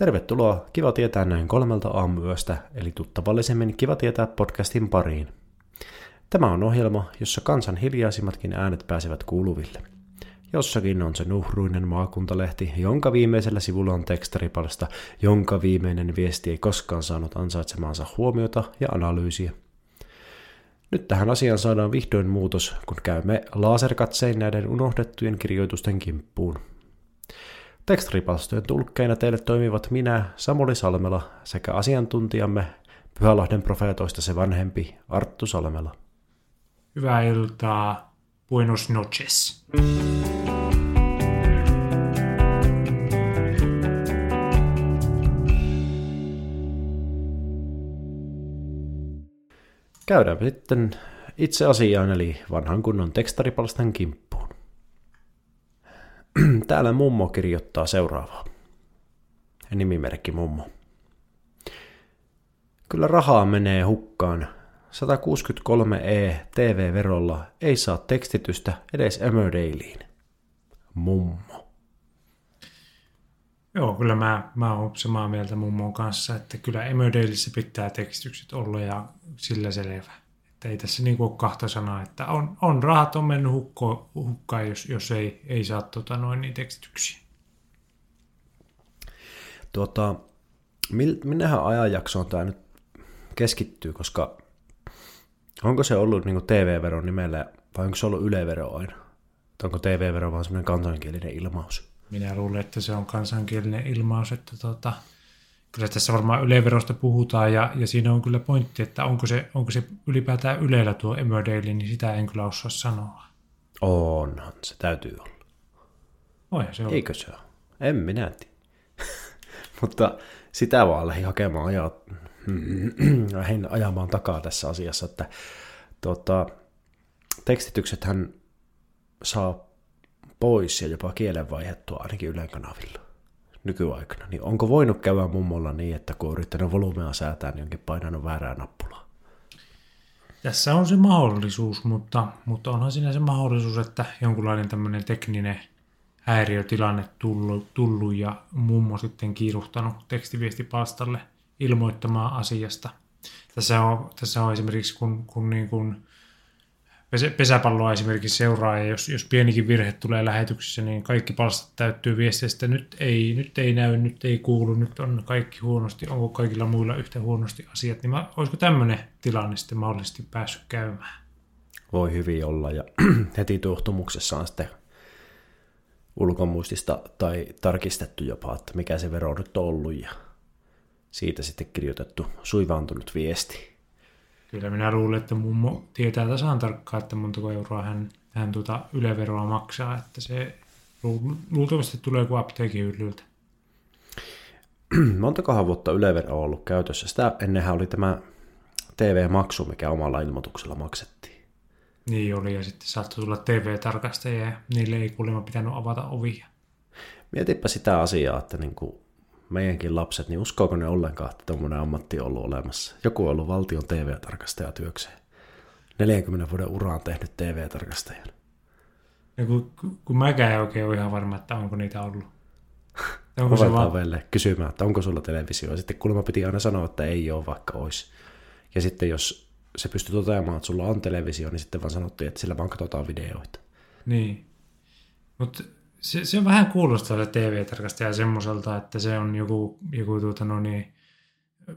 Tervetuloa Kiva tietää näin kolmelta aamuyöstä, eli tuttavallisemmin Kiva tietää podcastin pariin. Tämä on ohjelma, jossa kansan hiljaisimmatkin äänet pääsevät kuuluville. Jossakin on se nuhruinen maakuntalehti, jonka viimeisellä sivulla on tekstaripalsta, jonka viimeinen viesti ei koskaan saanut ansaitsemaansa huomiota ja analyysiä. Nyt tähän asiaan saadaan vihdoin muutos, kun käymme laserkatsein näiden unohdettujen kirjoitusten kimppuun. Tekstaripalstojen tulkkeina teille toimivat minä, Samuli Salmela, sekä asiantuntijamme Pyhälahden profeetoista se vanhempi Arttu Salmela. Hyvää iltaa. Buenos noches. Käydäänpä sitten itse asiaan, eli vanhan kunnon tekstaripalstan kimppuun. Täällä mummo kirjoittaa seuraavaa. Nimimerkki mummo. Kyllä rahaa menee hukkaan. 163e TV-verolla ei saa tekstitystä edes Emmerdalein. Mummo. Joo, kyllä mä, mä oon samaa mieltä mummon kanssa, että kyllä Emmerdaleissa pitää tekstitykset olla ja sillä selvä. Että ei tässä niin ole kahta sanaa, että on, on rahat on mennyt hukko, hukkaan, jos, jos ei, ei saa tota, noin niin tekstityksiä. Tuota, minnehän ajanjaksoon tämä nyt keskittyy, koska onko se ollut niin TV-veron nimellä vai onko se ollut Yle-vero aina? onko TV-vero vaan semmoinen kansankielinen ilmaus? Minä luulen, että se on kansankielinen ilmaus, että tota, kyllä tässä varmaan yleverosta puhutaan ja, ja siinä on kyllä pointti, että onko se, onko se ylipäätään Ylellä tuo Emmerdale, niin sitä en kyllä osaa sanoa. Onhan, se täytyy olla. Oi, se on. Eikö se ole? En minä tiedä. Mutta sitä vaan lähdin hakemaan ajaa, lähdin ajamaan takaa tässä asiassa, että tuota, tekstityksethän saa pois ja jopa kielen vaihettua ainakin Ylen kanavilla nykyaikana. Niin onko voinut käydä mummolla niin, että kun on yrittänyt volyymea säätää, niin onkin painanut väärää nappulaa? Tässä on se mahdollisuus, mutta, mutta onhan siinä se mahdollisuus, että jonkunlainen tämmöinen tekninen häiriötilanne tullut, tullut ja mummo sitten kiiruhtanut tekstiviestipalstalle ilmoittamaan asiasta. Tässä on, tässä on esimerkiksi, kun, kun niin kuin pesäpalloa esimerkiksi seuraa, ja jos, jos pienikin virhe tulee lähetyksessä, niin kaikki palstat täyttyy viesteistä, nyt ei, nyt ei näy, nyt ei kuulu, nyt on kaikki huonosti, onko kaikilla muilla yhtä huonosti asiat, niin mä, olisiko tämmöinen tilanne sitten mahdollisesti päässyt käymään? Voi hyvin olla, ja heti tuohtumuksessa on sitten ulkomuistista tai tarkistettu jopa, että mikä se vero nyt on ollut, ja siitä sitten kirjoitettu suivaantunut viesti. Kyllä minä luulen, että mummo tietää tasan tarkkaan, että montako euroa hän, hän tuota yleveroa maksaa, että se luultavasti tulee kuin apteekin hyllyltä. Montakohan vuotta ylevero on ollut käytössä? Sitä ennenhän oli tämä TV-maksu, mikä omalla ilmoituksella maksettiin. Niin oli, ja sitten saattoi tulla TV-tarkastajia, ja niille ei kuulemma pitänyt avata ovia. Mietipä sitä asiaa, että niin kuin meidänkin lapset, niin uskoako ne ollenkaan, että tuommoinen ammatti on ollut olemassa? Joku on ollut valtion TV-tarkastaja työkseen. 40 vuoden uraan tehnyt TV-tarkastajan. Ja kun, kun mäkään ei oikein ole ihan varma, että onko niitä ollut. Onko se vaan... Velle kysymään, että onko sulla televisio. Ja sitten kuulemma piti aina sanoa, että ei ole, vaikka olisi. Ja sitten jos se pystyy toteamaan, että sulla on televisio, niin sitten vaan sanottiin, että sillä vaan katsotaan videoita. Niin. Mutta se, se on vähän kuulostaa se TV-tarkastaja semmoiselta, että se on joku, joku tuota, no niin,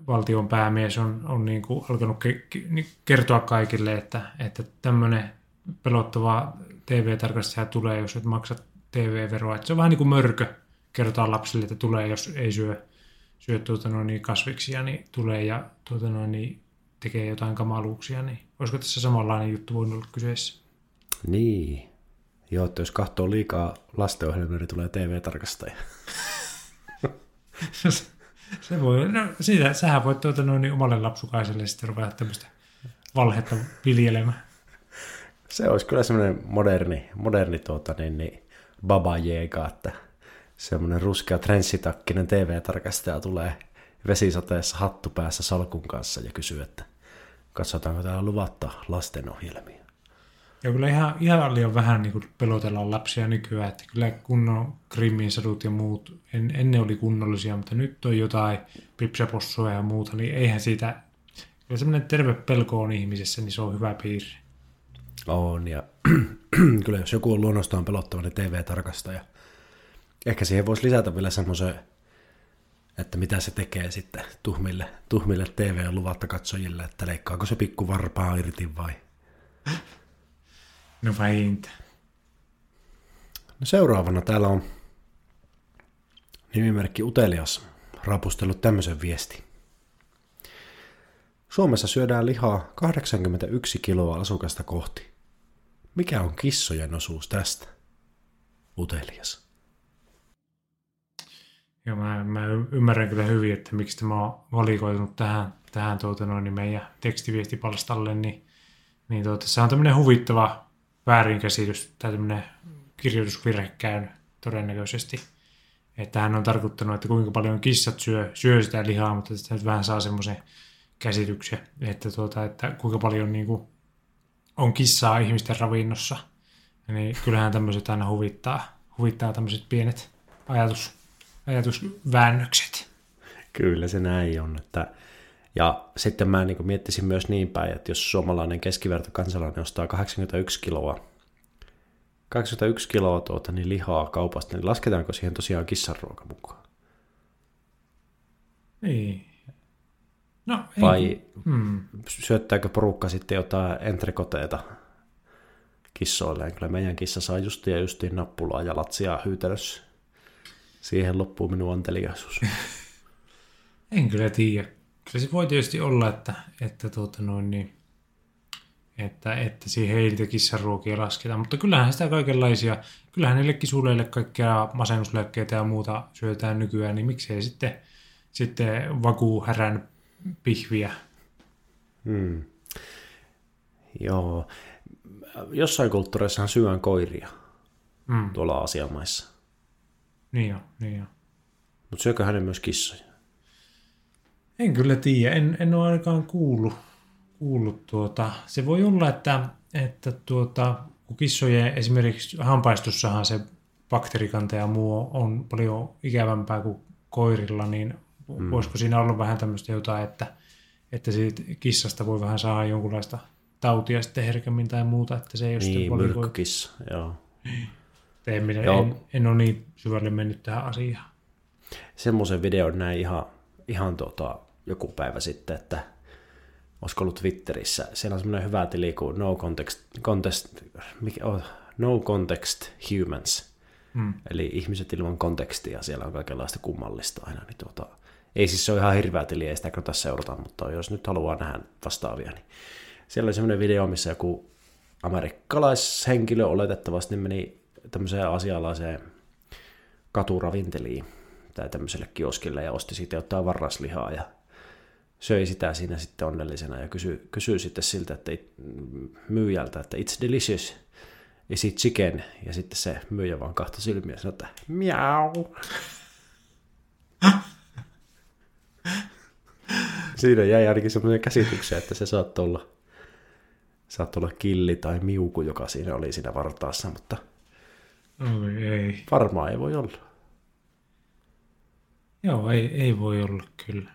valtion päämies on, on niin kuin alkanut ke, ke, niin kertoa kaikille, että, että tämmöinen pelottava TV-tarkastaja tulee, jos et maksa TV-veroa. Että se on vähän niin kuin mörkö kertoa lapsille, että tulee, jos ei syö, syö tuota, no niin, kasviksia, niin tulee ja tuota, no niin, tekee jotain kamaluuksia. Niin olisiko tässä samanlainen juttu voinut olla kyseessä? Niin, Joo, että jos katsoo liikaa lastenohjelmia, niin tulee TV-tarkastaja. se voi, no siitä, sähän voit tuota noin niin omalle lapsukaiselle sitten ruveta tämmöistä valhetta viljelemään. Se olisi kyllä semmoinen moderni, moderni tuota, niin, niin, baba Jega, että semmoinen ruskea trenssitakkinen TV-tarkastaja tulee vesisateessa hattu päässä salkun kanssa ja kysyy, että katsotaanko täällä luvatta lastenohjelmia. Ja kyllä ihan, ihan liian vähän niin kuin pelotellaan lapsia nykyään, että kyllä kunnon Krimmin sadut ja muut, en, ennen oli kunnollisia, mutta nyt on jotain pipsapossoja ja muuta, niin eihän siitä, kyllä semmoinen terve pelko on ihmisessä, niin se on hyvä piirre. On, ja kyllä jos joku on luonnostaan pelottava, niin TV-tarkastaja. Ehkä siihen voisi lisätä vielä semmoisen, että mitä se tekee sitten tuhmille, tuhmille TV-luvatta katsojille, että leikkaako se pikku varpaa irti vai? No vähintään. No seuraavana täällä on nimimerkki Utelias rapustellut tämmöisen viesti. Suomessa syödään lihaa 81 kiloa asukasta kohti. Mikä on kissojen osuus tästä? Utelias. Ja mä, mä ymmärrän kyllä hyvin, että miksi tämä on valikoitunut tähän, tähän tuota noin, niin meidän tekstiviestipalstalle, niin, niin tuota, se on tämmöinen huvittava väärinkäsitys tai tämmöinen kirjoitusvirhe käynyt todennäköisesti. Että hän on tarkoittanut, että kuinka paljon kissat syö, syö sitä lihaa, mutta sitä nyt vähän saa semmoisen käsityksen, että, tuota, että kuinka paljon niin kuin, on kissaa ihmisten ravinnossa. Niin kyllähän tämmöiset aina huvittaa, huvittaa tämmöiset pienet ajatus, ajatusväännökset. Kyllä se näin on. Että, ja sitten mä niin miettisin myös niin päin, että jos suomalainen keskiverto kansalainen ostaa 81 kiloa, 81 kiloa tuota, niin lihaa kaupasta, niin lasketaanko siihen tosiaan kissanruoka mukaan? Niin. No, ei. Vai hmm. syöttääkö porukka sitten jotain entrekoteita kissoilleen? Kyllä meidän kissa saa justiin ja justiin nappulaa ja latsia hyytelössä. Siihen loppuu minun anteliaisuus. en kyllä tiedä. Kyllä se voi tietysti olla, että, että, tuota noin, niin, että, että siihen ei niitä kissaruokia lasketa, mutta kyllähän sitä kaikenlaisia, kyllähän niille kisuleille kaikkea masennuslääkkeitä ja muuta syötään nykyään, niin miksei sitten, sitten vakuuhärän pihviä. Hmm. Joo. Jossain kulttuureissahan syön koiria hmm. tuolla asiamaissa. Niin jo, niin jo. Mutta syökö hänen myös kissoja? En kyllä tiedä, en, en ole ainakaan kuullut. kuullut tuota. Se voi olla, että, että tuota, kun kissojen esimerkiksi hampaistussahan se bakteerikanta ja muu on paljon ikävämpää kuin koirilla, niin mm. voisiko siinä olla vähän tämmöistä jotain, että, että siitä kissasta voi vähän saada jonkunlaista tautia sitten herkemmin tai muuta, että se ei ole niin, myrkkykissa, joo. En, minä, joo. En, en ole niin syvälle mennyt tähän asiaan. Semmoisen videon näin ihan, ihan tota, joku päivä sitten, että olisiko ollut Twitterissä, siellä on semmoinen hyvä tili kuin No Context, context, mikä on, no context Humans, hmm. eli ihmiset ilman kontekstia, siellä on kaikenlaista kummallista aina, niin tuota, ei siis se ole ihan hirveä tili, ei sitä kannata seurata, mutta jos nyt haluaa nähdä vastaavia, niin siellä oli semmoinen video, missä joku amerikkalaishenkilö oletettavasti meni tämmöiseen asialaiseen katuravinteliin tai tämmöiselle kioskille ja osti siitä jotain varraslihaa ja söi sitä siinä sitten onnellisena ja kysyi, kysyi sitten siltä, että it, myyjältä, että it's delicious, is it chicken? Ja sitten se myyjä vaan kahta silmiä ja sanoi, että miau. Siinä jäi ainakin semmoinen käsityksen, että se saattoi olla, saattoi olla killi tai miuku, joka siinä oli siinä vartaassa, mutta Oi, ei. varmaan ei voi olla. Joo, ei, ei voi olla kyllä.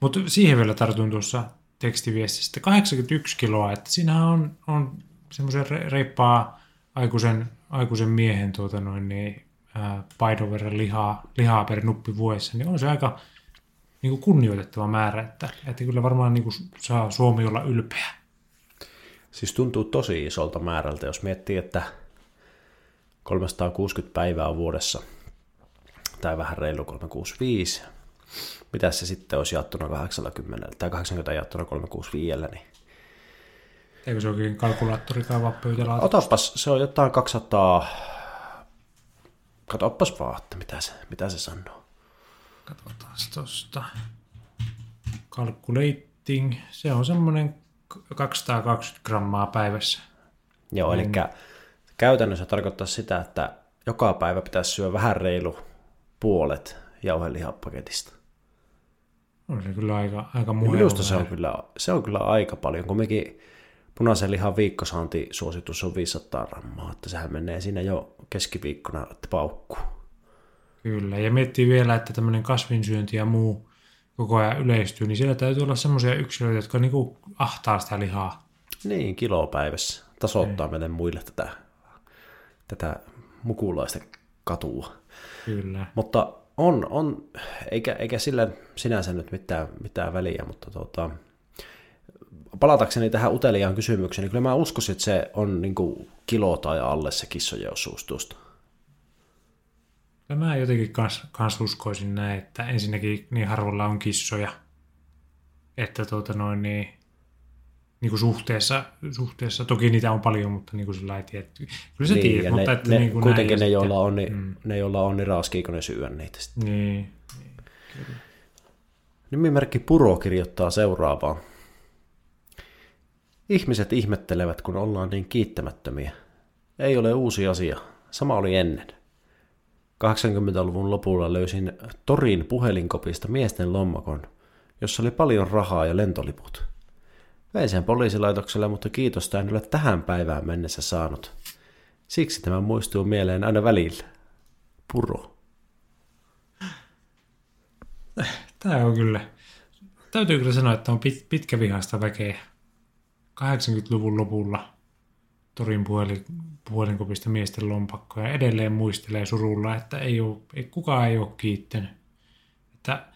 Mutta siihen vielä tartun tuossa tekstiviestistä. 81 kiloa, että siinä on, on semmoisen reippaa aikuisen, aikuisen miehen tuota noin, niin, ää, paidon verran lihaa, lihaa per nuppi vuodessa, niin on se aika niin kuin kunnioitettava määrä, että, että kyllä varmaan niin kuin saa Suomi olla ylpeä. Siis tuntuu tosi isolta määrältä, jos miettii, että 360 päivää vuodessa, tai vähän reilu 365, mitä se sitten olisi jaettuna 80, tai 80 jaettuna 365, niin Eikö se oikein kalkulaattori tai pöytälaatikko? Otapas, se on jotain 200, katoppas vaan, että mitä se, mitä se sanoo. Katsotaan tuosta. Calculating, se on semmoinen 220 grammaa päivässä. Joo, eli käytännössä tarkoittaa sitä, että joka päivä pitäisi syödä vähän reilu puolet jauhelihapaketista. On se kyllä aika, aika Minusta se on, kyllä, se on kyllä aika paljon, kun mekin punaisen lihan viikkosaanti suositus on 500 grammaa, että sehän menee siinä jo keskiviikkona, että paukkuu. Kyllä, ja miettii vielä, että tämmöinen kasvinsyönti ja muu koko ajan yleistyy, niin siellä täytyy olla semmoisia yksilöitä, jotka niinku ahtaa sitä lihaa. Niin, kilo päivässä. Tasoittaa meille muille tätä, tätä mukulaista katua. Kyllä. Mutta on, on eikä, eikä sillä sinänsä nyt mitään, mitään väliä, mutta tota, palatakseni tähän uteliaan kysymykseen, niin kyllä mä uskoisin, että se on niin kuin kilo tai alle se kissojen osuus tuosta. Ja mä jotenkin kans, kans uskoisin näin, että ensinnäkin niin harvalla on kissoja, että tuota noin niin, niin kuin suhteessa, suhteessa, toki niitä on paljon, mutta niin kuin sillä ei tiedä. Kyllä sä niin, tiedät, mutta ne, että ne, niin kuin kuitenkin ne joilla, on, niin, Mm. ne, joilla on, niin raaskiiko ne syödä niitä sitten. Niin, Nimimerkki Puro kirjoittaa seuraavaa. Ihmiset ihmettelevät, kun ollaan niin kiittämättömiä. Ei ole uusi asia. Sama oli ennen. 80-luvun lopulla löysin Torin puhelinkopista miesten lommakon, jossa oli paljon rahaa ja lentoliput. Vein sen poliisilaitokselle, mutta kiitosta en ole tähän päivään mennessä saanut. Siksi tämä muistuu mieleen aina välillä. Puro. Tämä on kyllä, täytyy kyllä sanoa, että on pit, pitkävihaista väkeä. 80-luvun lopulla Torin puhelin, puhelinkopista miesten lompakkoja edelleen muistelee surulla, että ei ole, ei, kukaan ei ole kiittänyt. Että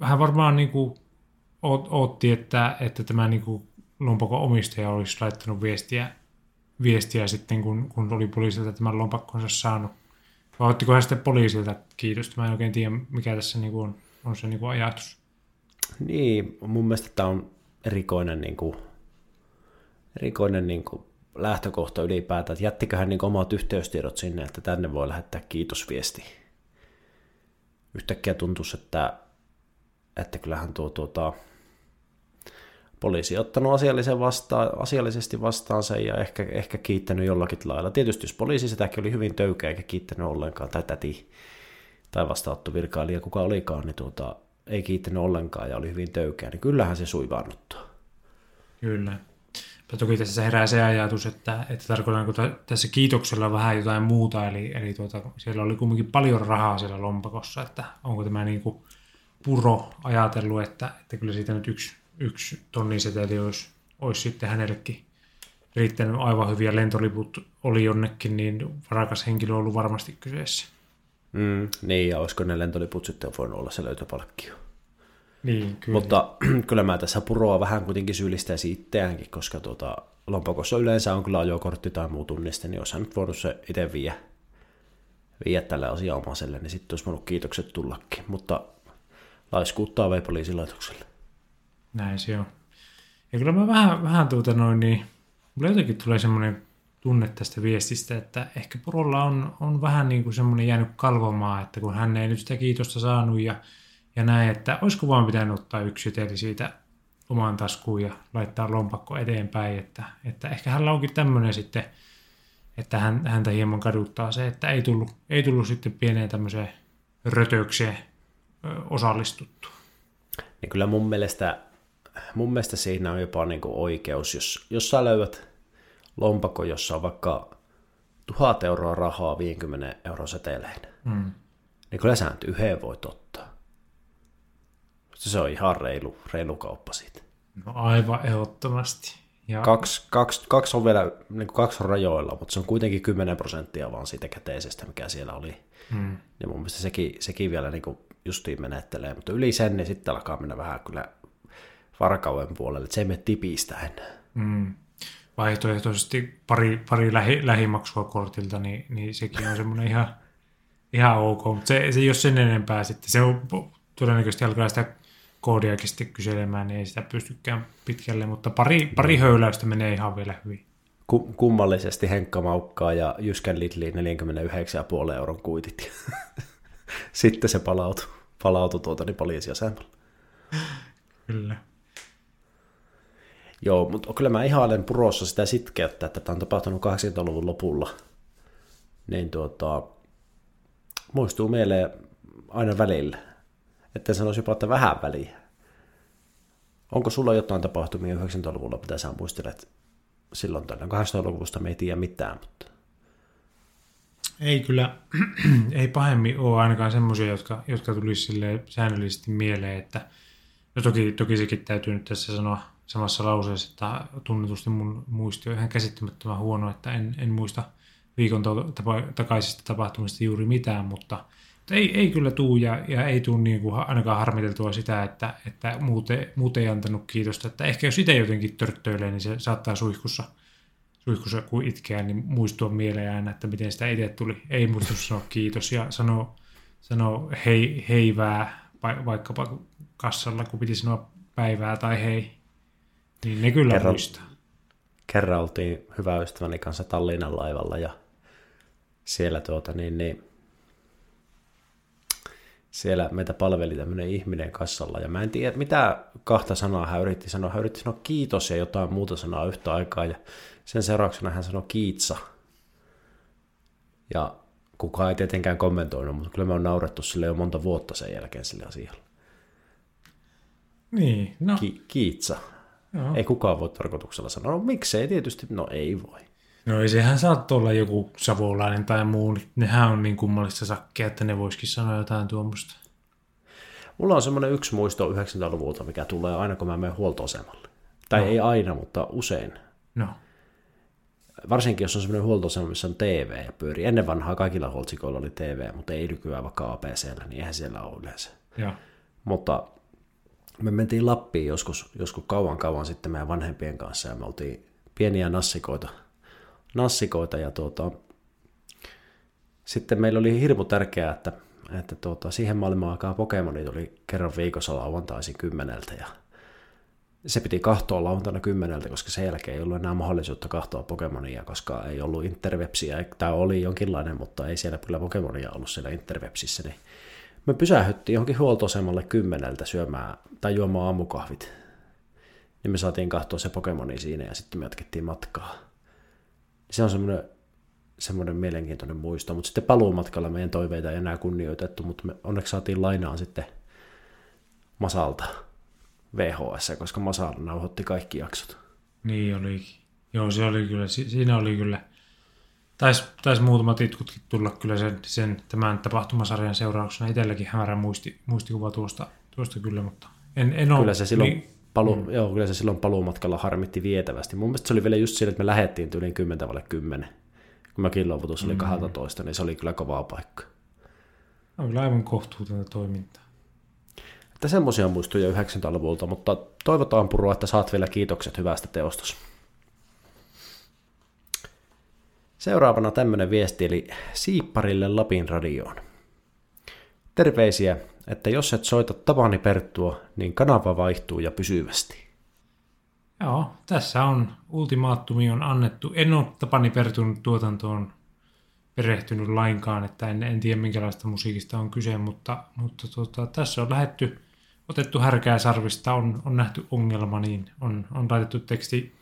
vähän varmaan niin kuin oot, ootti, että, että tämä niin kuin lompakon omistaja olisi laittanut viestiä, viestiä sitten, kun, kun oli poliisilta tämän lompakkonsa saanut. Vai ottiko hän sitten poliisilta kiitosta? Mä en oikein tiedä, mikä tässä niin kuin on, on se niin kuin ajatus. Niin, mun mielestä tämä on erikoinen, niin kuin, erikoinen niin kuin lähtökohta ylipäätään, että jättiköhän niin omat yhteystiedot sinne, että tänne voi lähettää kiitosviesti. Yhtäkkiä tuntuisi, että, että kyllähän tuo tuota, poliisi ottanut asiallisen vastaan, asiallisesti vastaan sen ja ehkä, ehkä kiittänyt jollakin lailla. Tietysti jos poliisi sitäkin oli hyvin töykeä eikä kiittänyt ollenkaan, tai täti tai vastaanottovirkailija, kuka olikaan, niin tuota, ei kiittänyt ollenkaan ja oli hyvin töykeä, niin kyllähän se suivaannuttaa. Kyllä. Ja toki tässä herää se ajatus, että, että tarkoitanko tä- tässä kiitoksella vähän jotain muuta, eli, eli tuota, siellä oli kuitenkin paljon rahaa siellä lompakossa, että onko tämä niin kuin puro ajatellut, että, että kyllä siitä nyt yksi, yksi tonniseteli olisi, olisi sitten hänellekin riittänyt aivan hyviä lentoliput oli jonnekin, niin varakas henkilö on ollut varmasti kyseessä. Mm, niin, ja olisiko ne lentoliput sitten voinut olla se löytöpalkkio. Niin, kyllä. Mutta kyllä mä tässä puroa vähän kuitenkin syyllistäisin itseäänkin, koska tuota, lompakossa yleensä on kyllä ajokortti tai muu tunniste, niin olisi nyt voinut se itse viedä, viedä tälle asianomaiselle, niin sitten olisi voinut kiitokset tullakin. Mutta laiskuuttaa vei poliisilaitokselle. Näin se on. Ja kyllä mä vähän, vähän tuota noin, niin mulla jotenkin tulee semmoinen tunne tästä viestistä, että ehkä Porolla on, on vähän niin kuin semmoinen jäänyt kalvomaan, että kun hän ei nyt sitä kiitosta saanut ja, ja näin, että olisiko vaan pitänyt ottaa yksi seteli siitä omaan taskuun ja laittaa lompakko eteenpäin, että, että ehkä hänellä onkin tämmöinen sitten, että hän, häntä hieman kaduttaa se, että ei tullut, ei tullut sitten pieneen tämmöiseen rötökseen osallistuttu. Niin kyllä mun mielestä, mun mielestä siinä on jopa niin kuin oikeus, jos, jos sä löydät lompakko, jossa on vaikka tuhat euroa rahaa 50 euro setelein, Mm. niin kyllä sä nyt yhden voit ottaa. Se on ihan reilu, reilu kauppa siitä. No aivan ehdottomasti. Ja Kaksi, kaksi, kaksi on vielä niin kuin kaksi on rajoilla, mutta se on kuitenkin 10 prosenttia vaan siitä käteisestä, mikä siellä oli. Mm. Ja mun mielestä sekin, sekin vielä niin kuin justiin menettelee, mutta yli sen, niin sitten alkaa mennä vähän kyllä varkauden puolelle, että se ei mene tipistä enää. Mm. Vaihtoehtoisesti pari, pari lähi, lähimaksua kortilta, niin, niin sekin on semmoinen ihan, ihan ok. Mutta se, se ei ole sen enempää sitten. Se on todennäköisesti alkaa sitä koodiakin sitten kyselemään, niin ei sitä pystykään pitkälle, mutta pari, pari höyläystä menee ihan vielä hyvin. Ku- kummallisesti Henkka Maukkaa ja Jyskän Lidliin 49,5 euron kuitit. Sitten se palautui, palautui tuota niin poliisiasemalle. Kyllä. Joo, mutta kyllä mä ihailen purossa sitä sitkeyttä, että tämä on tapahtunut 80-luvun lopulla. Niin tuota, muistuu mieleen aina välillä. Että sanoisi jopa, että vähän väliä. Onko sulla jotain tapahtumia 90-luvulla, mitä sä muistelet silloin tällä 80-luvusta me ei tiedä mitään, mutta Ei kyllä, ei pahemmin ole ainakaan semmoisia, jotka, jotka tulisi sille säännöllisesti mieleen, että no toki, toki sekin täytyy nyt tässä sanoa samassa lauseessa, että tunnetusti mun muisti on ihan käsittämättömän huono, että en, en muista viikon tapa, takaisista tapahtumista juuri mitään, mutta, mutta ei, ei kyllä tuu ja, ja ei tule niin kuin ainakaan harmiteltua sitä, että, että muut, muut ei antanut kiitosta. Että ehkä jos itse jotenkin törttöilee, niin se saattaa suihkussa, suihkussa kun itkeä, niin muistua mieleen aina, että miten sitä itse tuli. Ei muistu sanoa kiitos ja sanoa sano hei, heivää va- vaikkapa kassalla, kun piti sanoa päivää tai hei. Niin ne kyllä Kerro- muistaa. kerran oltiin hyvä ystäväni kanssa Tallinnan laivalla ja siellä tuota niin, niin siellä meitä palveli tämmöinen ihminen kassalla ja mä en tiedä mitä kahta sanaa hän yritti sanoa. Hän yritti sanoa kiitos ja jotain muuta sanaa yhtä aikaa ja sen seurauksena hän sanoi kiitsa. Ja kukaan ei tietenkään kommentoinut, mutta kyllä me on naurettu sille jo monta vuotta sen jälkeen sille asialle. Niin, no Ki- kiitsa. joo. Ei kukaan voi tarkoituksella sanoa. No miksei tietysti, no ei voi. No ei sehän saattoi olla joku savolainen tai muu, niin nehän on niin kummallista sakkia, että ne voisikin sanoa jotain tuommoista. Mulla on semmoinen yksi muisto 90-luvulta, mikä tulee aina kun mä menen huoltoasemalle. Tai no. ei aina, mutta usein. No, Varsinkin jos on semmoinen huoltoasema, missä on TV ja pyörii. Ennen vanhaa kaikilla huoltsikoilla oli TV, mutta ei nykyään vaikka APCllä, niin eihän siellä ole yleensä. joo. Mutta me mentiin Lappiin joskus, joskus kauan kauan sitten meidän vanhempien kanssa ja me oltiin pieniä nassikoita, nassikoita ja tuota, sitten meillä oli hirmu tärkeää, että, että tuota, siihen maailman aikaan Pokemonit oli kerran viikossa lauantaisin kymmeneltä ja se piti kahtoa lauantaina kymmeneltä, koska sen jälkeen ei ollut enää mahdollisuutta kahtoa Pokemonia, koska ei ollut interwebsiä, tai oli jonkinlainen, mutta ei siellä kyllä Pokemonia ollut siellä interwebsissä, niin me pysähyttiin johonkin huoltoasemalle kymmeneltä syömään tai juomaan aamukahvit. Niin me saatiin kahtoa se Pokemoni siinä ja sitten me jatkettiin matkaa. Se on semmoinen, semmoinen mielenkiintoinen muisto, mutta sitten paluumatkalla meidän toiveita ei enää kunnioitettu, mutta me onneksi saatiin lainaan sitten Masalta VHS, koska Masa nauhoitti kaikki jaksot. Niin olikin. Joo, se oli kyllä, si- siinä oli kyllä, taisi tais muutamat itkutkin tulla kyllä sen, sen tämän tapahtumasarjan seurauksena. Itselläkin hämärä muisti, muistikuva tuosta, tuosta kyllä, mutta en, en ole, Kyllä se silloin, niin, palu, mm. joo, kyllä se silloin paluumatkalla harmitti vietävästi. Mun mielestä se oli vielä just siinä, että me lähettiin tyyliin 10 vaille 10. Kun mäkin luovutus oli 12, niin se oli kyllä kovaa paikka. on kyllä aivan kohtuutonta toimintaa. Että semmoisia muistuja 90-luvulta, mutta toivotaan Puru, että saat vielä kiitokset hyvästä teostos. Seuraavana tämmöinen viesti, eli Siipparille Lapin radioon. Terveisiä, että jos et soita Tapani Perttua, niin kanava vaihtuu ja pysyvästi. Joo, tässä on ultimaattumi on annettu. En ole Tapani Pertun tuotantoon perehtynyt lainkaan, että en, en tiedä minkälaista musiikista on kyse, mutta, mutta tota, tässä on lähetty, otettu härkää sarvista, on, on nähty ongelma, niin on, on laitettu teksti,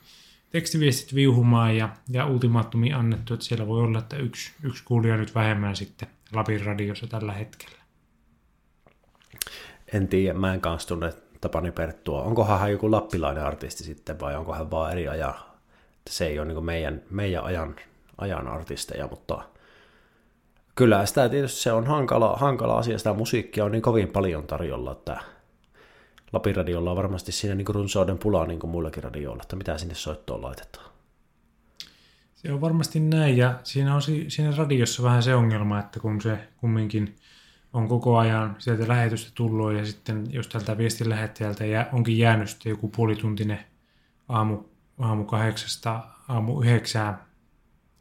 tekstiviestit viuhumaan ja, ja ultimaattumi annettu, että siellä voi olla, että yksi, yksi kuulija nyt vähemmän sitten Lapin radiossa tällä hetkellä. En tiedä, mä en kanssa tunne Tapani Perttua. Onkohan hän joku lappilainen artisti sitten vai onko hän vaan eri ajan? Se ei ole niin meidän, meidän ajan, ajan artisteja, mutta kyllä sitä tietysti se on hankala, hankala asia. Sitä musiikkia on niin kovin paljon tarjolla, että Lapin radiolla on varmasti siinä niin runsauden pulaa niin kuin muillakin radioilla, että mitä sinne soittoon laitetaan. Se on varmasti näin, ja siinä on si- siinä radiossa vähän se ongelma, että kun se kumminkin on koko ajan sieltä lähetystä tullut, ja sitten jos tältä viestin lähettäjältä jää, onkin jäänyt sitten joku puolituntinen aamu, aamu kahdeksasta aamu yhdeksään,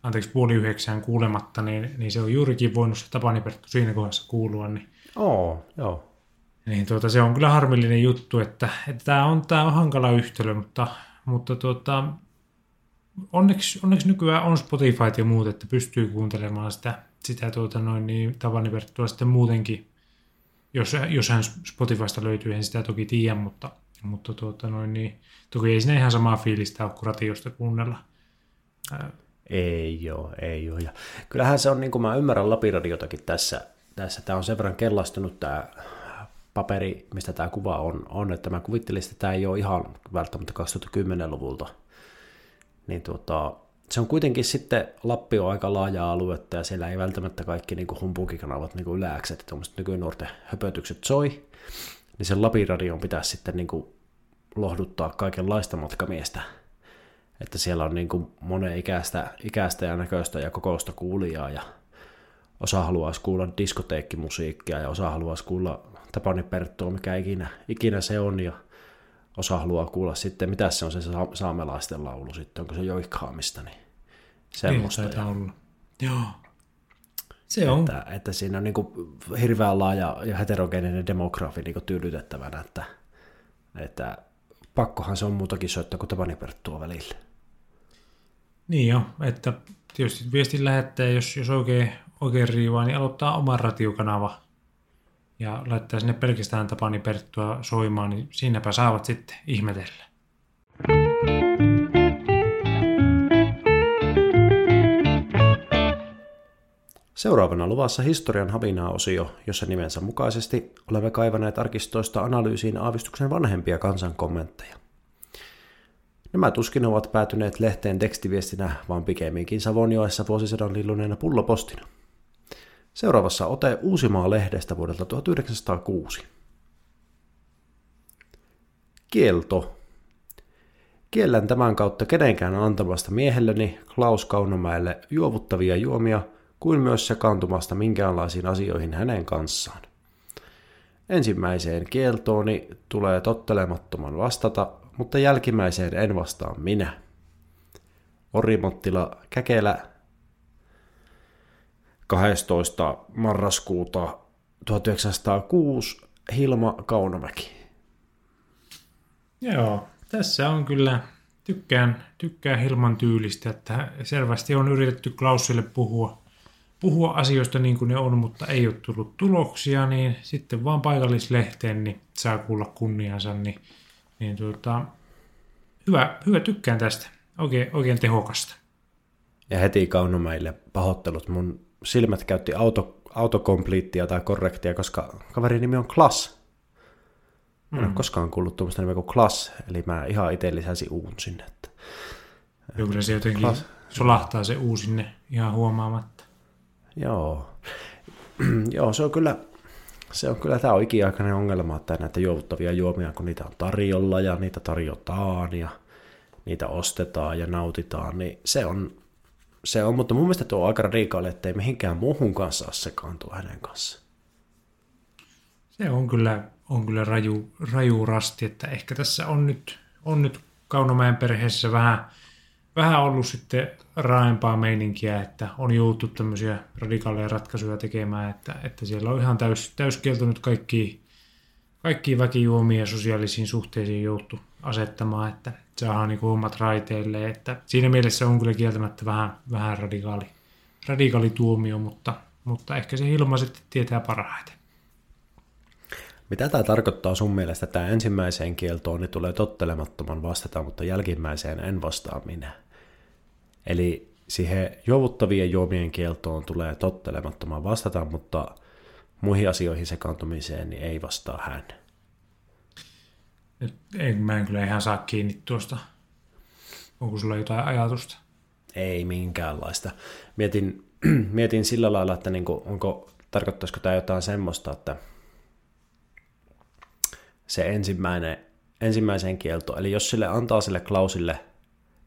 anteeksi puoli yhdeksään kuulematta, niin, niin se on juurikin voinut se Tapani Perttu siinä kohdassa kuulua, niin Oo, joo. Niin tuota, se on kyllä harmillinen juttu, että, että tämä on, tämä on hankala yhtälö, mutta, mutta tuota, onneksi, onneksi nykyään on Spotify ja muut, että pystyy kuuntelemaan sitä, sitä tuota noin, niin Tapani Perttua sitten muutenkin, jos, jos hän Spotifysta löytyy, en sitä toki tiedä, mutta, mutta tuota noin, niin, toki ei siinä ihan samaa fiilistä ole kuin ratiosta kuunnella. Ei joo, ei joo. Ja kyllähän se on, niin kuin mä ymmärrän Lapiradiotakin tässä, tässä tämä on sen verran kellastunut tämä paperi, mistä tämä kuva on, on, että mä kuvittelisin, että tämä ei ole ihan välttämättä 2010-luvulta. niin tuota, se on kuitenkin sitten, Lappi on aika laaja aluetta ja siellä ei välttämättä kaikki niin humpukikanavat niin yleäkset ja tuommoiset nykynuorten höpötykset soi, niin sen Lapin radion pitäisi sitten niin kuin lohduttaa kaikenlaista matkamiestä. Että siellä on niin kuin monen ikäistä, ikäistä ja näköistä ja kokoista kuulijaa ja osa haluaisi kuulla diskoteekkimusiikkia ja osa haluaisi kuulla Tapani Perttua, mikä ikinä, ikinä se on ja osa haluaa kuulla sitten, mitä se on se saamelaisten laulu sitten, onko se joikkaamista, niin semmoista. Niin, olla. Joo. Se on. Että, että siinä on niin kuin hirveän laaja ja heterogeeninen demografi niin tyydytettävänä, että, että pakkohan se on muutakin soittaa kuin Tapani Perttua välillä. Niin jo, että tietysti viestin lähettää, jos, jos oikein, oikein riivaa, niin aloittaa oman ratiokanava ja laittaa sinne pelkästään Tapani Perttua soimaan, niin siinäpä saavat sitten ihmetellä. Seuraavana luvassa historian havinaa-osio, jossa nimensä mukaisesti olemme kaivaneet arkistoista analyysiin aavistuksen vanhempia kansan kommentteja. Nämä tuskin ovat päätyneet lehteen tekstiviestinä, vaan pikemminkin Savonjoessa vuosisadan lilluneena pullopostina. Seuraavassa ote Uusimaa-lehdestä vuodelta 1906. Kielto. Kiellän tämän kautta kenenkään antamasta miehelleni Klaus Kaunomäelle juovuttavia juomia kuin myös sekaantumasta minkäänlaisiin asioihin hänen kanssaan. Ensimmäiseen kieltooni tulee tottelemattoman vastata, mutta jälkimmäiseen en vastaa minä. Orimottila Käkelä 12. marraskuuta 1906 Hilma Kaunomäki. Joo, tässä on kyllä, tykkään, tykkään Hilman tyylistä, että selvästi on yritetty Klausille puhua, puhua asioista niin kuin ne on, mutta ei ole tullut tuloksia, niin sitten vaan paikallislehteen niin saa kuulla kunniansa, niin, niin tuota, hyvä, hyvä, tykkään tästä. Oikein, oikein tehokasta. Ja heti Kaunomäille pahoittelut. Mun silmät käytti auto, autokompliittia tai korrektia, koska kaverin nimi on Klas. Mä en mm. ole koskaan kuullut tuommoista nimeä kuin Klas, eli mä ihan itse lisäsin uun sinne. Että... Joo, kyllä se jotenkin Klas. solahtaa se uu sinne ihan huomaamatta. Joo. Joo, se on kyllä, se on kyllä tämä on ikiaikainen ongelma, että näitä juovuttavia juomia, kun niitä on tarjolla ja niitä tarjotaan ja niitä ostetaan ja nautitaan, niin se on se on, mutta mun mielestä tuo on aika radikaali, ettei mihinkään muuhun kanssa ole sekaantua hänen kanssa. Se on kyllä, on kyllä raju, raju rasti, että ehkä tässä on nyt, on nyt Kaunomäen perheessä vähän, vähän ollut sitten raaempaa meininkiä, että on joutu tämmöisiä radikaaleja ratkaisuja tekemään, että, että siellä on ihan täys, täyskieltynyt kaikki, kaikki väkijuomia sosiaalisiin suhteisiin joutu asettamaan, että saadaan niin hommat raiteille. Että siinä mielessä on kyllä kieltämättä vähän, vähän radikaali, radikaali tuomio, mutta, mutta ehkä se Hilma sitten tietää parhaiten. Mitä tämä tarkoittaa sun mielestä? Tämä ensimmäiseen kieltoon niin tulee tottelemattoman vastata, mutta jälkimmäiseen en vastaa minä. Eli siihen juovuttavien juomien kieltoon tulee tottelemattoman vastata, mutta muihin asioihin sekaantumiseen niin ei vastaa hän. Nyt ei, mä en kyllä ihan saa kiinni tuosta. Onko sulla jotain ajatusta? Ei minkäänlaista. Mietin, mietin sillä lailla, että niin kuin, onko, tarkoittaisiko tämä jotain semmoista, että se ensimmäinen, ensimmäisen kielto, eli jos sille antaa sille klausille,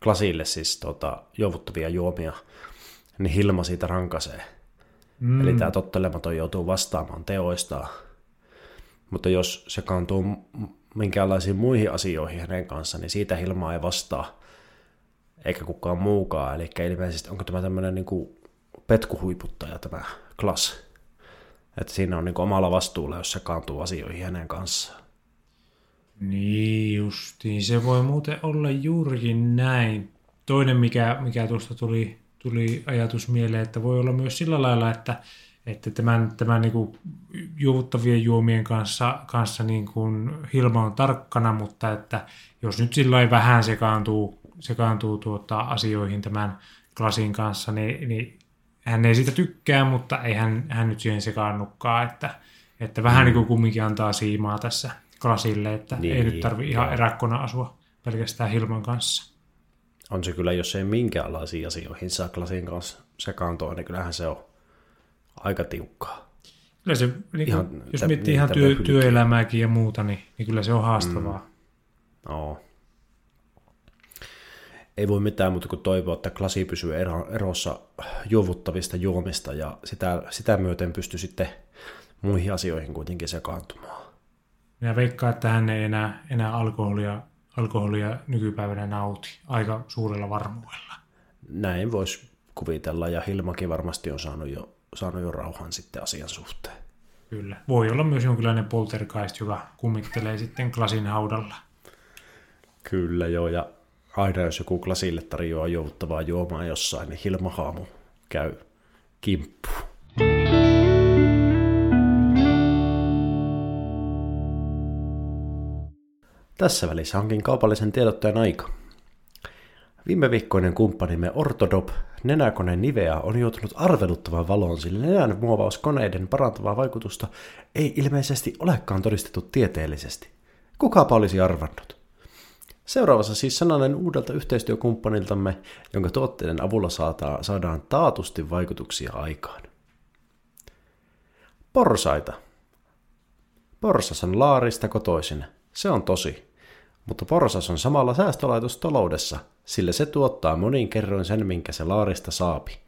klasille siis tota, juovuttavia juomia, niin Hilma siitä rankasee. Mm. Eli tämä tottelematon joutuu vastaamaan teoistaan. Mutta jos se kantuu minkäänlaisiin muihin asioihin hänen kanssa, niin siitä Hilmaa ei vastaa, eikä kukaan muukaan. Eli ilmeisesti onko tämä tämmöinen niin kuin petkuhuiputtaja tämä Klas, että siinä on niin kuin omalla vastuulla, jos se kaantuu asioihin hänen kanssaan. Niin justiin, se voi muuten olla juurikin näin. Toinen, mikä, mikä tuosta tuli, tuli ajatus mieleen, että voi olla myös sillä lailla, että että tämän, tämän niin kuin juovuttavien juomien kanssa, kanssa niin kuin Hilma on tarkkana, mutta että jos nyt sillä vähän sekaantuu, sekaantuu tuota asioihin tämän klasin kanssa, niin, niin hän ei siitä tykkää, mutta ei hän, hän nyt siihen sekaannukkaan, että, että vähän mm. niin kuin kumminkin antaa siimaa tässä klasille, että niin, ei nyt tarvi ihan eräkkona asua pelkästään Hilman kanssa. on se kyllä, jos ei minkäänlaisiin asioihin saa klasin kanssa sekaantua, niin kyllähän se on aika tiukkaa. Kyllä se, niin Ihan kuin, jos miettii ihan niitä työ, työelämääkin ja muuta, niin, niin kyllä se on haastavaa. Mm. No. Ei voi mitään muuta kuin toivoa, että klasi pysyy ero, erossa juovuttavista juomista ja sitä, sitä myöten pystyy sitten muihin asioihin kuitenkin sekaantumaan. Ja veikkaan, että hän ei enää, enää alkoholia, alkoholia nykypäivänä nauti aika suurella varmuudella. Näin voisi kuvitella ja Hilmakin varmasti on saanut jo, saanut jo rauhan sitten asian suhteen. Kyllä. Voi olla myös jonkinlainen poltergeist, joka kummittelee sitten klasin haudalla. Kyllä joo, ja aina jos joku klasille tarjoaa jouttavaa juomaa jossain, niin Hilma Haamu käy kimppuun. Tässä välissä onkin kaupallisen tiedottajan aika. Viime viikkoinen kumppanimme Ortodop, nenäkone Nivea, on joutunut arveluttavaan valoon, sillä nenän muovauskoneiden parantavaa vaikutusta ei ilmeisesti olekaan todistettu tieteellisesti. Kukapa olisi arvannut? Seuraavassa siis sananen uudelta yhteistyökumppaniltamme, jonka tuotteiden avulla saadaan, saadaan taatusti vaikutuksia aikaan. Porsaita. Porsas on laarista kotoisin. Se on tosi. Mutta porsas on samalla säästölaitos taloudessa, sillä se tuottaa monin kerroin sen, minkä se laarista saapi.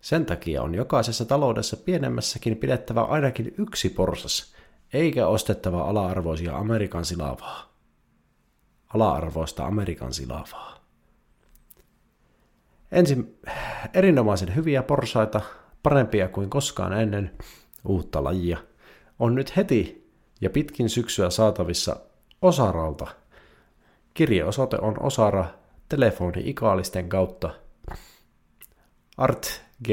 Sen takia on jokaisessa taloudessa pienemmässäkin pidettävä ainakin yksi porsas, eikä ostettava ala-arvoisia Amerikan silavaa. Ala-arvoista Amerikan silavaa. Ensin erinomaisen hyviä porsaita, parempia kuin koskaan ennen, uutta lajia, on nyt heti ja pitkin syksyä saatavissa Osaralta. Kirjeosoite on Osara telefoni ikaalisten kautta Art G.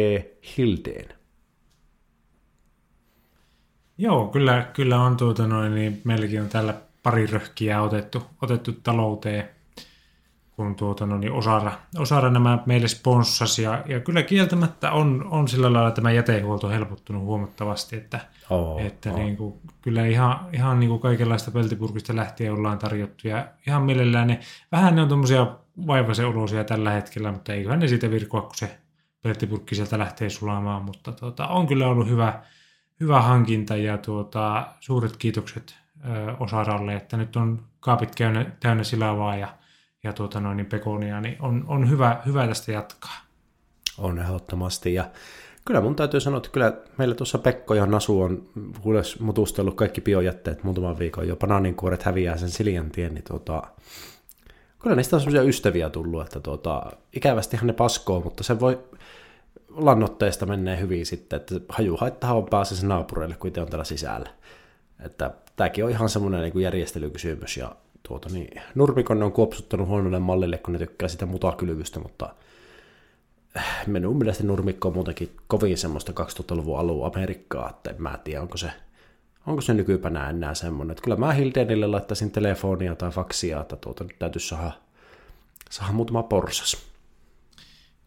Hildeen. Joo, kyllä, kyllä on tuota noin, niin meilläkin on täällä pari röhkiä otettu, otettu talouteen, kun tuota noin, niin osara, osara nämä meille sponssasi. Ja, ja kyllä kieltämättä on, on sillä lailla tämä jätehuolto helpottunut huomattavasti, että, Oo, että oo. niin kuin, kyllä ihan, ihan niin kuin kaikenlaista peltipurkista lähtien ollaan tarjottu. Ja ihan mielellään ne, vähän ne on tuommoisia vaivaisen olosia tällä hetkellä, mutta eiköhän ne siitä virkoa, kun se peltipurkki sieltä lähtee sulamaan. Mutta tuota, on kyllä ollut hyvä, hyvä hankinta ja tuota, suuret kiitokset ö, Osaralle, että nyt on kaapit täynnä, täynnä silavaa ja, ja tuota noin, niin pekonia, niin on, on hyvä, hyvä tästä jatkaa. On ehdottomasti. Ja kyllä mun täytyy sanoa, että kyllä meillä tuossa Pekko ja Nasu on mutustellut kaikki biojätteet muutaman viikon jo. Banaaninkuoret häviää sen Siljan tien, niin tota, kyllä niistä on semmoisia ystäviä tullut, että tota, ikävästihan ne paskoo, mutta se voi lannoitteesta menee hyvin sitten, että hajuhaittahan on pääse se naapureille, kun itse on täällä sisällä. Että tämäkin on ihan semmoinen niin järjestelykysymys ja tuota, niin, nurmikon ne on kuopsuttanut huonolle mallille, kun ne tykkää sitä mutakylvystä, mutta minun mielestä nurmikko on muutenkin kovin semmoista 2000-luvun alun Amerikkaa, että en mä tiedä, onko se, onko se nykypänä enää semmoinen. Että kyllä mä Hildenille laittaisin telefonia tai faksia, että tuota, nyt täytyisi saada, saada muutama porsas.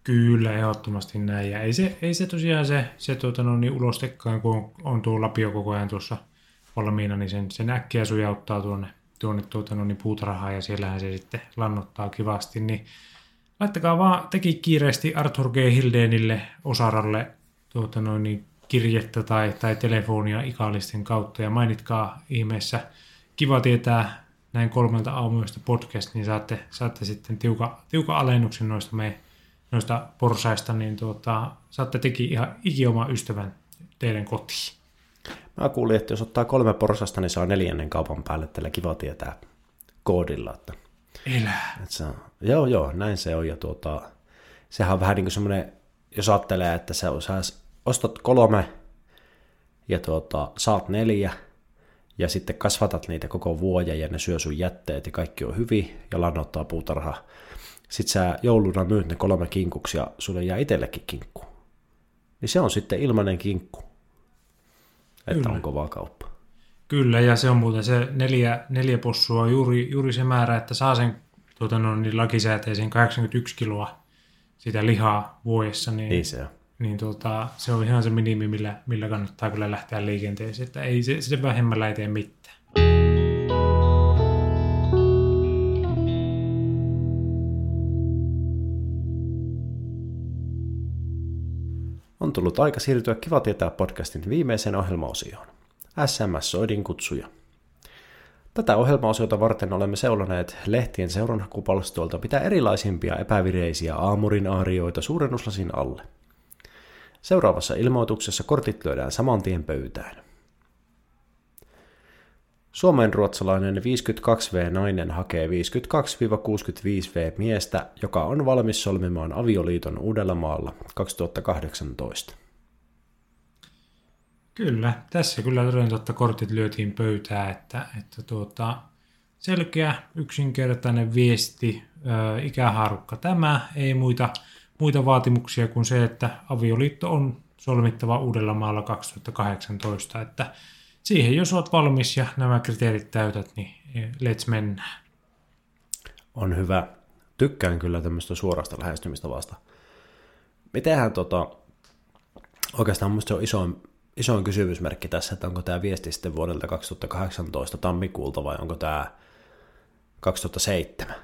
Kyllä, ehdottomasti näin. Ja ei se, ei se tosiaan se, se tuota, no, niin ulostekaan, kun on, on tuo lapio koko ajan tuossa valmiina, niin sen, sen äkkiä sujauttaa tuonne, tuonne tuota, no, niin puutarhaan ja siellähän se sitten lannottaa kivasti. Niin laittakaa vaan teki kiireesti Arthur G. Hildenille Osaralle tuota, no, niin kirjettä tai, tai telefonia ikaalisten kautta ja mainitkaa ihmeessä kiva tietää näin kolmelta aamuyöstä podcast, niin saatte, saatte sitten tiuka, tiuka alennuksen noista me noista porsaista, niin tuota, saatte teki ihan ikioma ystävän teidän kotiin. Mä kuulin, että jos ottaa kolme porsasta, niin saa neljännen kaupan päälle tällä kiva tietää koodilla. Että, Elää. että se on, joo, joo, näin se on. Ja tuota, sehän on vähän niin kuin semmoinen, jos ajattelee, että sä, sä ostat kolme ja tuota, saat neljä, ja sitten kasvatat niitä koko vuoden ja ne syö sun jätteet ja kaikki on hyvin ja lannottaa puutarhaa. Sitten sä jouluna myyt ne kolme kinkuksi ja sulle jää itsellekin kinkku. Niin se on sitten ilmainen kinkku. Että Kyllä. on kova kauppa. Kyllä, ja se on muuten se neljä, neljä possua juuri, juuri se määrä, että saa sen tuota, no, niin lakisääteisen 81 kiloa sitä lihaa vuodessa, niin, Niin se on niin tota, se on ihan se minimi, millä, millä kannattaa kyllä lähteä liikenteeseen, että ei se, se vähemmällä ei tee mitään. On tullut aika siirtyä Kiva tietää podcastin viimeiseen ohjelmaosioon. SMS Soidin kutsuja. Tätä ohjelmaosiota varten olemme seuranneet lehtien seuranhakupalstolta pitää erilaisimpia epävireisiä aamurin aarioita suurennuslasin alle – Seuraavassa ilmoituksessa kortit lyödään saman tien pöytään. Suomen ruotsalainen 52V nainen hakee 52-65V miestä, joka on valmis solmimaan avioliiton Uudellamaalla 2018. Kyllä, tässä kyllä toden totta kortit lyötiin pöytään, että, että tuota, selkeä, yksinkertainen viesti, ö, ikähaarukka tämä, ei muita, muita vaatimuksia kuin se, että avioliitto on solmittava Uudellamaalla 2018, että siihen jos olet valmis ja nämä kriteerit täytät, niin let's mennään. On hyvä. Tykkään kyllä tämmöistä suorasta lähestymistä vasta. Mitenhän tota, oikeastaan mun se on iso, isoin kysymysmerkki tässä, että onko tämä viesti sitten vuodelta 2018 tammikuulta vai onko tämä 2007?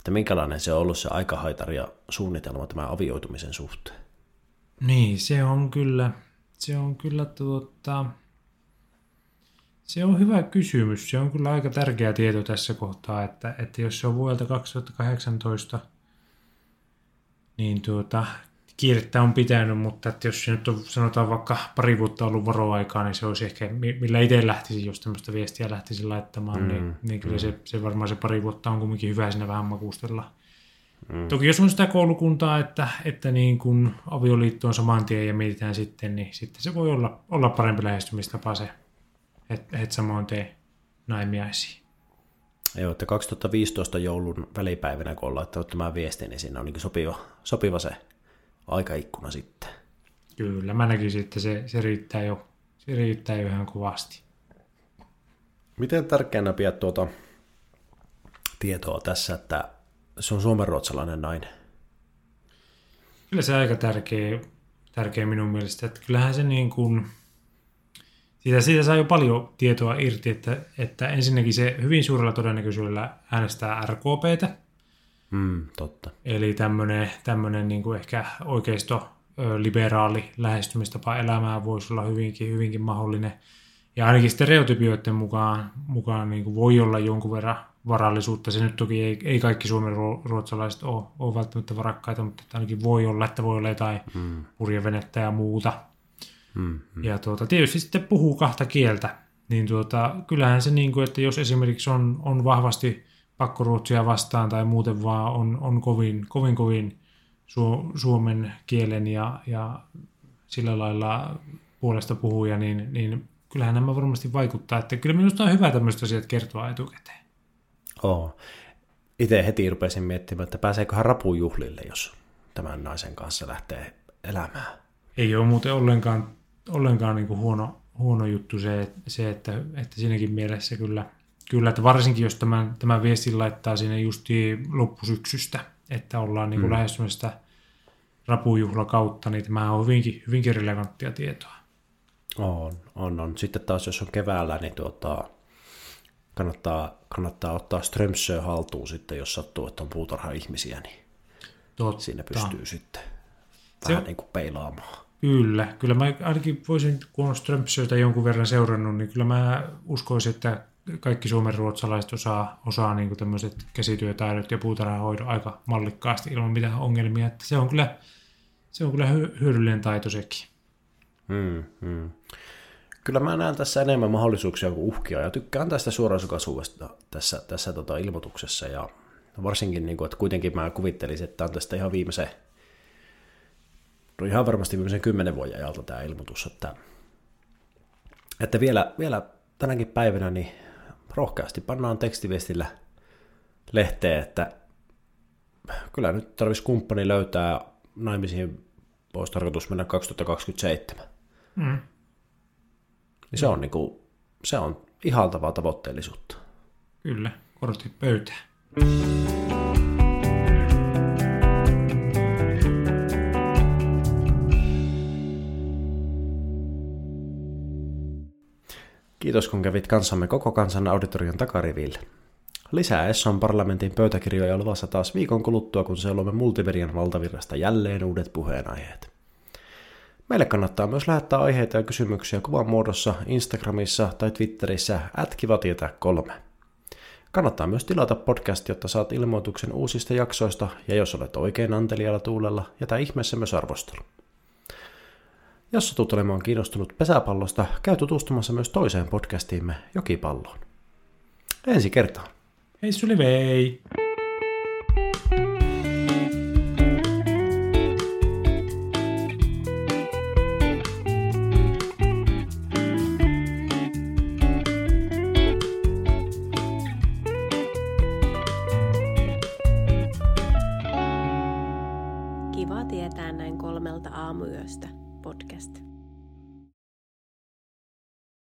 Että minkälainen se on ollut se aikahaitari ja suunnitelma tämän avioitumisen suhteen? Niin, se on kyllä, se on kyllä tuota, se on hyvä kysymys. Se on kyllä aika tärkeä tieto tässä kohtaa, että, että jos se on vuodelta 2018, niin tuota, kiirettä on pitänyt, mutta että jos se nyt on, sanotaan vaikka pari vuotta ollut varoaikaa, niin se olisi ehkä, millä itse lähtisi, jos tämmöistä viestiä lähtisi laittamaan, niin, mm, niin, niin kyllä mm. se, se varmaan se pari vuotta on kumminkin hyvä siinä vähän makustella. Mm. Toki jos on sitä koulukuntaa, että, että niin kun avioliitto on saman tien ja mietitään sitten, niin sitten se voi olla, olla parempi lähestymistapa se että et samoin tee naimiaisiin. Joo, että 2015 joulun välipäivänä, kun on laittanut tämän viestin, niin siinä on niin sopiva, sopiva se aikaikkuna sitten. Kyllä, mä näkisin, että se, se, riittää, jo, se riittää jo ihan kovasti. Miten tärkeänä pidät tuota tietoa tässä, että se on suomenruotsalainen nainen? Kyllä se aika tärkeä, tärkeä minun mielestä. Että kyllähän se niin kuin, siitä, siitä saa jo paljon tietoa irti, että, että ensinnäkin se hyvin suurella todennäköisyydellä äänestää RKPtä. Mm, totta. Eli tämmöinen, tämmöinen niin kuin ehkä oikeisto liberaali lähestymistapa elämään voisi olla hyvinkin, hyvinkin mahdollinen. Ja ainakin stereotypioiden mukaan, mukaan niin kuin voi olla jonkun verran varallisuutta. Se nyt toki ei, ei kaikki suomen ruotsalaiset ole, ole välttämättä varakkaita, mutta ainakin voi olla, että voi olla jotain mm. purjevenettä ja muuta. Mm, mm. Ja tuota, tietysti sitten puhuu kahta kieltä, niin tuota, kyllähän se, niin kuin, että jos esimerkiksi on, on vahvasti pakkoruotsia vastaan tai muuten vaan on, on kovin, kovin, kovin su, suomen kielen ja, ja sillä lailla puolesta puhuja, niin, niin kyllähän nämä varmasti vaikuttaa. Että kyllä minusta on hyvä tämmöistä asiat kertoa etukäteen. Oo. Itse heti rupesin miettimään, että pääseeköhän rapujuhlille, jos tämän naisen kanssa lähtee elämään. Ei ole muuten ollenkaan ollenkaan niin kuin huono, huono juttu se, se että, että siinäkin mielessä kyllä, kyllä, että varsinkin jos tämän, tämän viestin laittaa sinne justi loppusyksystä, että ollaan niin kuin mm. lähestymästä rapujuhla kautta, niin tämä on hyvinkin, hyvinkin relevanttia tietoa. On, on, on. Sitten taas jos on keväällä, niin tuota, kannattaa, kannattaa ottaa Strömsö haltuun sitten, jos sattuu, että on puutarha-ihmisiä, niin Totta. siinä pystyy sitten vähän se, niin kuin peilaamaan. Kyllä, kyllä mä ainakin voisin, kun on Strömsöitä jonkun verran seurannut, niin kyllä mä uskoisin, että kaikki suomen ruotsalaiset osaa, osaa niin tämmöiset käsityötaidot ja puutarhahoidon aika mallikkaasti ilman mitään ongelmia. Että se on kyllä, se on kyllä hyödyllinen taito sekin. Hmm, hmm. Kyllä mä näen tässä enemmän mahdollisuuksia kuin uhkia ja tykkään tästä suorasukaisuudesta tässä, tässä tota ilmoituksessa ja varsinkin, niin kuin, että kuitenkin mä kuvittelisin, että on tästä ihan viimeisen no ihan varmasti viimeisen kymmenen vuoden ajalta tämä ilmoitus, että, että vielä, vielä tänäkin päivänä niin rohkeasti pannaan tekstiviestillä lehteen, että kyllä nyt tarvitsisi kumppani löytää naimisiin, olisi tarkoitus mennä 2027. Mm. Niin se on, niin kuin, se on ihaltavaa tavoitteellisuutta. Kyllä, kortit pöytään. Kiitos kun kävit kanssamme koko kansan auditorion takariville. Lisää Esson parlamentin pöytäkirjoja luvassa taas viikon kuluttua, kun seulomme multimedian valtavirrasta jälleen uudet puheenaiheet. Meille kannattaa myös lähettää aiheita ja kysymyksiä kuvan muodossa Instagramissa tai Twitterissä at kiva tietää kolme. Kannattaa myös tilata podcast, jotta saat ilmoituksen uusista jaksoista, ja jos olet oikein antelijalla tuulella, jätä ihmeessä myös arvostelu. Jos satut olemaan kiinnostunut pesäpallosta, käy tutustumassa myös toiseen podcastiimme Jokipalloon. Ensi kertaan. Hei Suli vei!